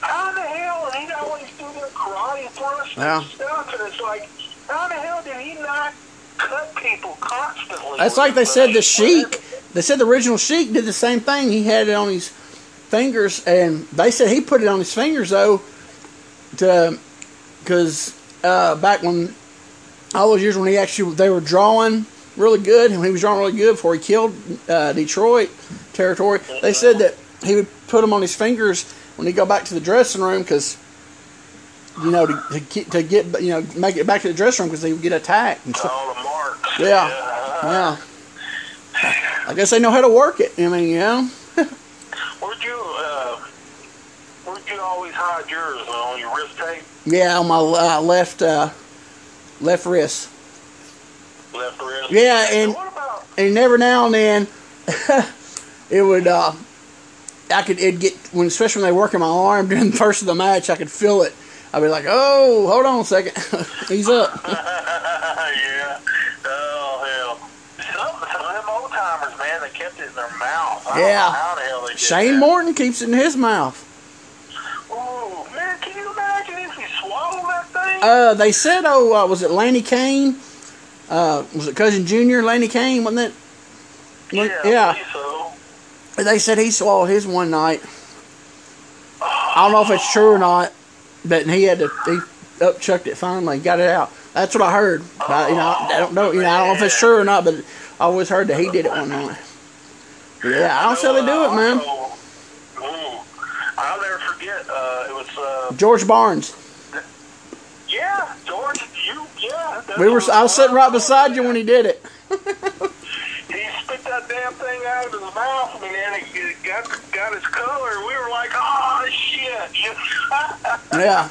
How the hell, and he'd always do their karate thrusts Yeah. and stuff, and it's like, how the hell did he not cut people constantly? That's like they said the? Sheik. They said the original Sheik did the same thing. He had it on his fingers, and they said he put it on his fingers though, to because uh, back when all those years when he actually they were drawing really good, and he was drawing really good before he killed uh, Detroit territory. They said that he would put them on his fingers when he go back to the dressing room because. You know, to, to get to get you know make it back to the dressing room because they would get attacked and stuff. All the marks. Yeah. Yeah. I guess they know how to work it. I mean, you know. Where'd you, uh, where'd you always hide yours? On your wrist tape? Yeah, on my uh, left uh, left wrist. Left wrist? Yeah, and- And every now and then, it would. Uh, I could. It get when, especially when they work in my arm during the first of the match, I could feel it. I'd be like, "Oh, hold on a second, he's up." yeah. Oh hell. Some some of them old timers, man, they kept it in their mouth. I don't Yeah. know how the hell they Shane that. Morton keeps it in his mouth. Ooh, man, can you imagine if he swallowed that thing? Uh, they said, "Oh, uh, was it Lanny Kane? Uh, was it cousin Junior Lanny Kane? Wasn't it?" yeah. yeah. So. They said he swallowed his one night. I don't know if it's true or not, but he had to he upchucked it finally, and got it out. That's what I heard. I, you know, I don't know. You know, I don't know if it's true or not, but I always heard that he did it one night. Yeah, I don't see how they do it, man. I'll never forget. Uh, it was. Uh, George Barnes. yeah, George. You. Yeah. We were. I was sitting right beside you when he did it. Damn thing out of his mouth, and then it got got his color. We were like, oh shit! Yeah,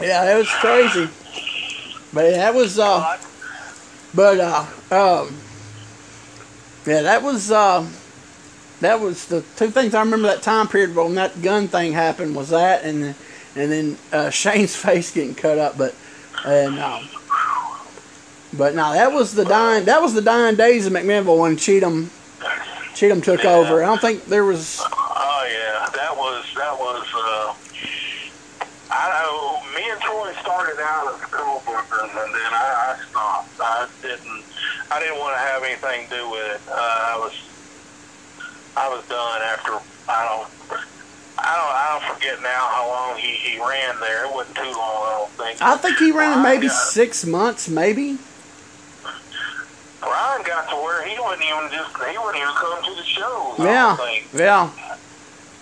yeah, it was crazy. But that was. Uh, But uh, um, yeah, that was uh, that was the two things I remember that time period when that gun thing happened was that and and then uh, Shane's face getting cut up. But and um, but now that was the dying that was the dying days of McMinnville when Cheatham Cheatham took Yeah. over. I don't think there was. Oh yeah, that was that was. Uh, I know. Me and Troy started out as co-bookers, and then I, I stopped. I didn't. I didn't want to have anything to do with it. Uh, I was. I was done after. I don't. I don't. I don't forget now how long he, he ran there. It wasn't too long, I don't think. I think he ran Brian maybe six months, maybe. Brian got to where he wouldn't even just he wouldn't even come to the shows. Yeah, yeah.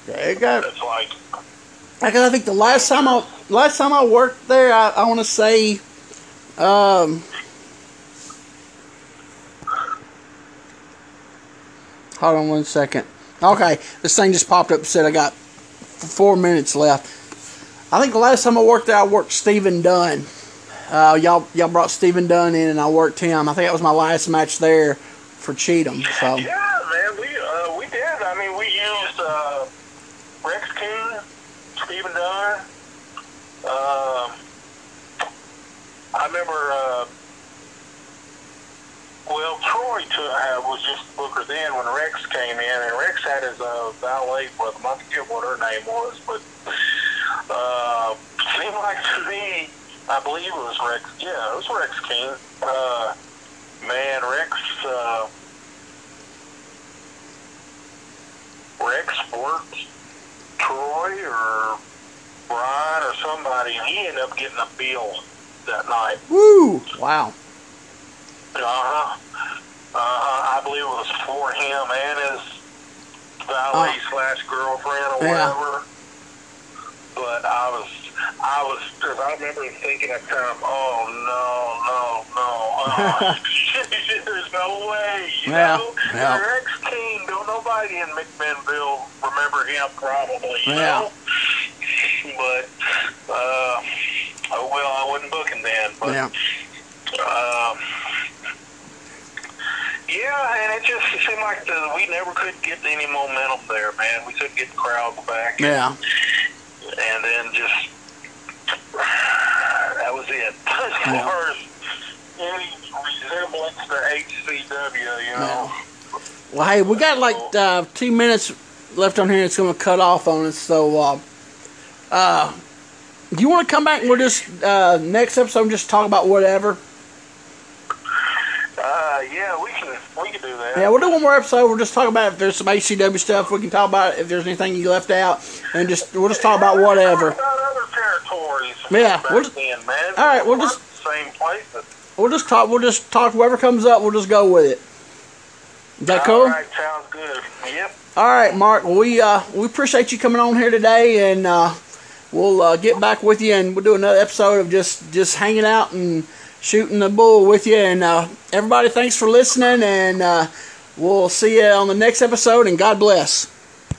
It got. It's Like I think the last time I last time I worked there, I, I want to say, um, hold on one second. Okay, this thing just popped up and said I got four minutes left. I think the last time I worked there, I worked Stephen Dunn. Uh, y'all y'all brought Stephen Dunn in, and I worked him. I think that was my last match there for Cheatham. So yeah, man. We uh, we did. I mean, we used uh, Rex King, Stephen Dunn. Um, I remember. Uh, well, Troy to, uh, was just Booker then when Rex came in, and Rex had his uh, valet with him. I forget what her name was, but uh, seemed like to me, I believe it was Rex. Yeah, it was Rex King. Uh, man, Rex. Uh, Rex worked Troy or Brian or somebody, and he ended up getting a bill that night. woo, wow, Uh-huh. Uh-huh. I believe it was for him and his valet slash girlfriend or Yeah. whatever. But I was, I was, because I remember thinking at the time, oh no, no, no, uh, there's no way, you Yeah, know. yeah. Rex King, don't nobody in McMinnville remember him probably, you Yeah. know. But, uh, oh well, I wasn't booking then, but. yeah, Um, yeah, and it just it seemed like the, we never could get any momentum there, man. We couldn't get the crowds back. yeah. And then just, that was it. As Yeah. far as any resemblance to HCW, you know. Well, hey, we got like uh, two minutes left on here. It's going to cut off on us. So, uh, uh, do you want to come back and we'll just uh, next episode just talk about whatever? Uh, yeah, we can we can do that. Yeah, we'll do one more episode. We'll just talk about if there's some HCW stuff. We can talk about if there's anything you left out, and just we'll just talk about whatever. Yeah, back we'll just- then, man. all right, we'll just- same places. We'll just talk. We'll just talk. Whoever comes up, we'll just go with it. Is that cool? All right, sounds good. Yep. All right, Mark. We uh, we appreciate you coming on here today, and uh, we'll uh, get back with you, and we'll do another episode of just just hanging out and shooting the bull with you. And uh, everybody, thanks for listening, and uh, we'll see you on the next episode. And God bless.